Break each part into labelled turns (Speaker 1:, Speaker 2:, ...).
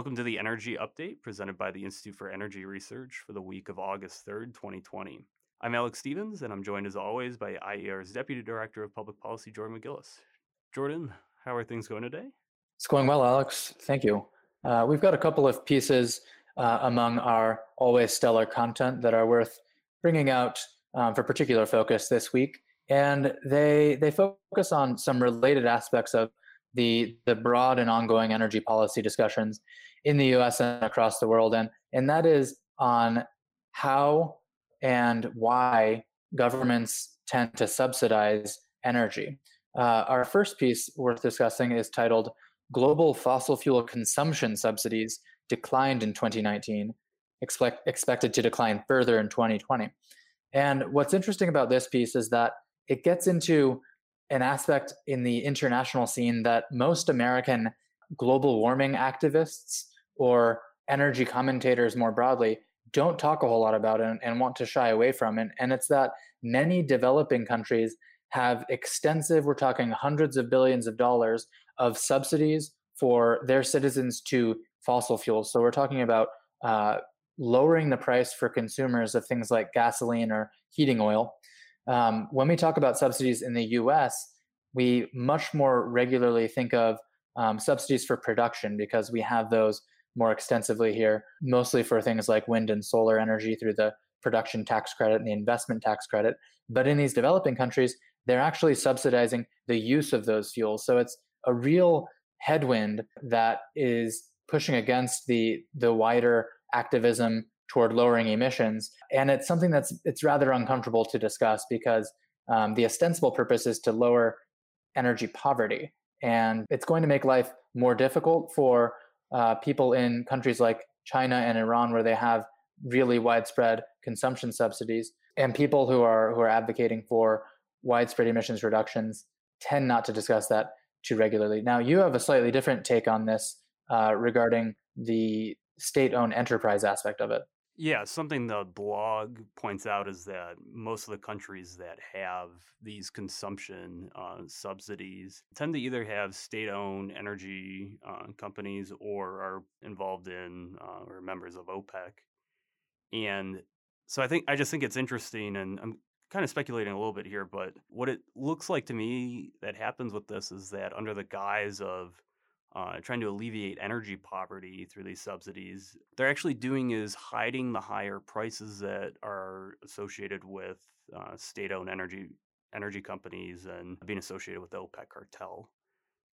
Speaker 1: Welcome to the Energy Update presented by the Institute for Energy Research for the week of August 3rd, 2020. I'm Alex Stevens, and I'm joined as always by IER's Deputy Director of Public Policy, Jordan McGillis. Jordan, how are things going today?
Speaker 2: It's going well, Alex. Thank you. Uh, we've got a couple of pieces uh, among our always stellar content that are worth bringing out um, for particular focus this week, and they they focus on some related aspects of the the broad and ongoing energy policy discussions in the U.S. and across the world, and and that is on how and why governments tend to subsidize energy. Uh, our first piece worth discussing is titled "Global Fossil Fuel Consumption Subsidies Declined in 2019, expect, expected to decline further in 2020." And what's interesting about this piece is that it gets into an aspect in the international scene that most American global warming activists or energy commentators more broadly don't talk a whole lot about and, and want to shy away from. And, and it's that many developing countries have extensive, we're talking hundreds of billions of dollars of subsidies for their citizens to fossil fuels. So we're talking about uh, lowering the price for consumers of things like gasoline or heating oil um, when we talk about subsidies in the US, we much more regularly think of um, subsidies for production because we have those more extensively here, mostly for things like wind and solar energy through the production tax credit and the investment tax credit. But in these developing countries, they're actually subsidizing the use of those fuels. So it's a real headwind that is pushing against the the wider activism toward lowering emissions. And it's something that's it's rather uncomfortable to discuss because um, the ostensible purpose is to lower energy poverty, and it's going to make life more difficult for uh, people in countries like China and Iran, where they have really widespread consumption subsidies, and people who are who are advocating for widespread emissions reductions tend not to discuss that too regularly. Now, you have a slightly different take on this uh, regarding the state-owned enterprise aspect of it.
Speaker 1: Yeah, something the blog points out is that most of the countries that have these consumption uh, subsidies tend to either have state owned energy uh, companies or are involved in uh, or members of OPEC. And so I think, I just think it's interesting, and I'm kind of speculating a little bit here, but what it looks like to me that happens with this is that under the guise of uh, trying to alleviate energy poverty through these subsidies. They're actually doing is hiding the higher prices that are associated with uh, state-owned energy energy companies and being associated with the OPEC cartel,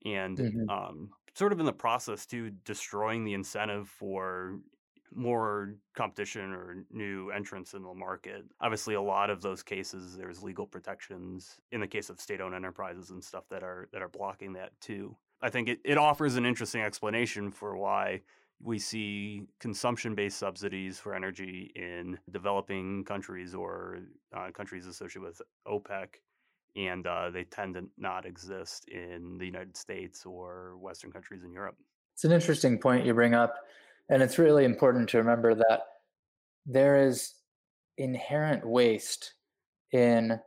Speaker 1: and mm-hmm. um, sort of in the process to destroying the incentive for more competition or new entrants in the market. Obviously, a lot of those cases, there's legal protections in the case of state-owned enterprises and stuff that are that are blocking that too. I think it, it offers an interesting explanation for why we see consumption based subsidies for energy in developing countries or uh, countries associated with OPEC, and uh, they tend to not exist in the United States or Western countries in Europe.
Speaker 2: It's an interesting point you bring up, and it's really important to remember that there is inherent waste in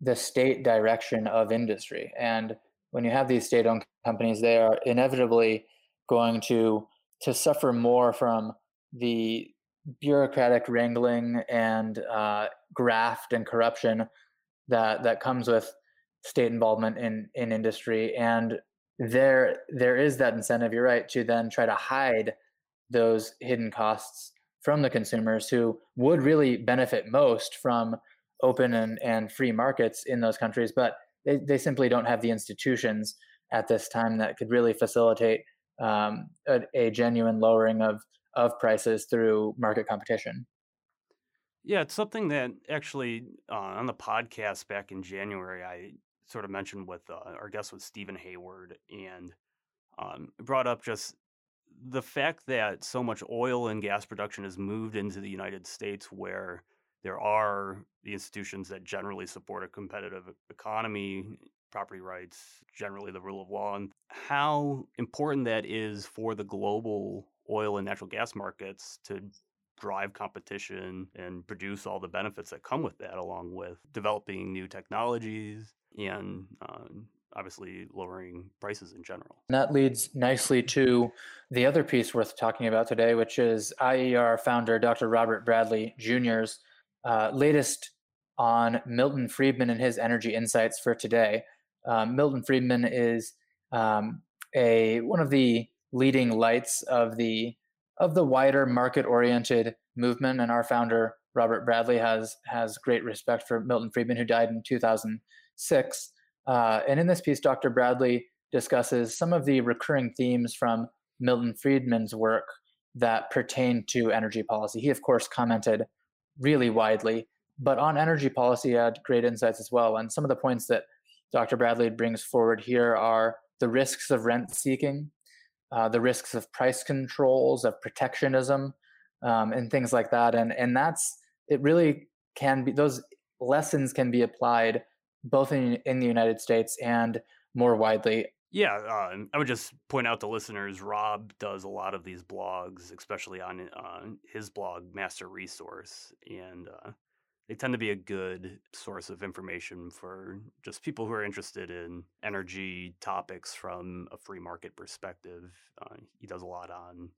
Speaker 2: the state direction of industry. And when you have these state-owned companies, they are inevitably going to to suffer more from the bureaucratic wrangling and uh, graft and corruption that that comes with state involvement in in industry. And there there is that incentive you're right to then try to hide those hidden costs from the consumers who would really benefit most from open and, and free markets in those countries. But they, they simply don't have the institutions at this time that could really facilitate um, a, a, genuine lowering of of prices through market competition.
Speaker 1: Yeah, it's something that actually uh, on the podcast back in January, I sort of mentioned with uh, our guest was Steven Hayward, and um, brought up just the fact that so much oil and gas production has moved into the United States, where there are the institutions that generally support a competitive economy, property rights, generally the rule of law, and how important that is for the global oil and natural gas markets to drive competition and produce all the benefits that come with that, along with developing new technologies and um, obviously lowering prices in general.
Speaker 2: And that leads nicely to the other piece worth talking about today, which is IER founder Dr. Robert Bradley Jr.'s uh, latest on Milton Friedman and his energy insights for today. Um, Milton Friedman is um, a one of the leading lights of the of the wider market oriented movement, and our founder Robert Bradley has has great respect for Milton Friedman, who died in 2006. Uh, and in this piece, Dr. Bradley discusses some of the recurring themes from Milton Friedman's work that pertain to energy policy. He, of course, commented really widely, but on energy policy, had great insights as well. And some of the points that Dr. Bradley brings forward here are the risks of rent seeking, uh, the risks of price controls, of protectionism, um, and things like that. And and that's it. Really can be those lessons can be applied both in in the United States and more widely.
Speaker 1: Yeah, uh, I would just point out to listeners, Rob does a lot of these blogs, especially on uh, his blog, Master Resource, and uh, they tend to be a good source of information for just people who are interested in energy topics from a free market perspective. Uh, he does a lot on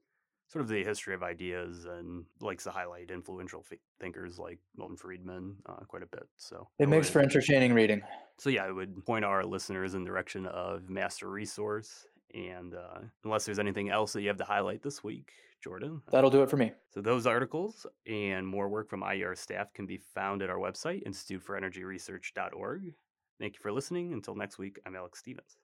Speaker 1: sort of the history of ideas and likes to highlight influential f- thinkers like Milton Friedman uh, quite a bit. So
Speaker 2: it makes
Speaker 1: would,
Speaker 2: for entertaining reading.
Speaker 1: So yeah, I would point our listeners in the direction of Master Resource. And uh, unless there's anything else that you have to highlight this week, Jordan.
Speaker 2: That'll do it for me.
Speaker 1: So those articles and more work from IER staff can be found at our website, instituteforenergyresearch.org. Thank you for listening. Until next week, I'm Alex Stevens.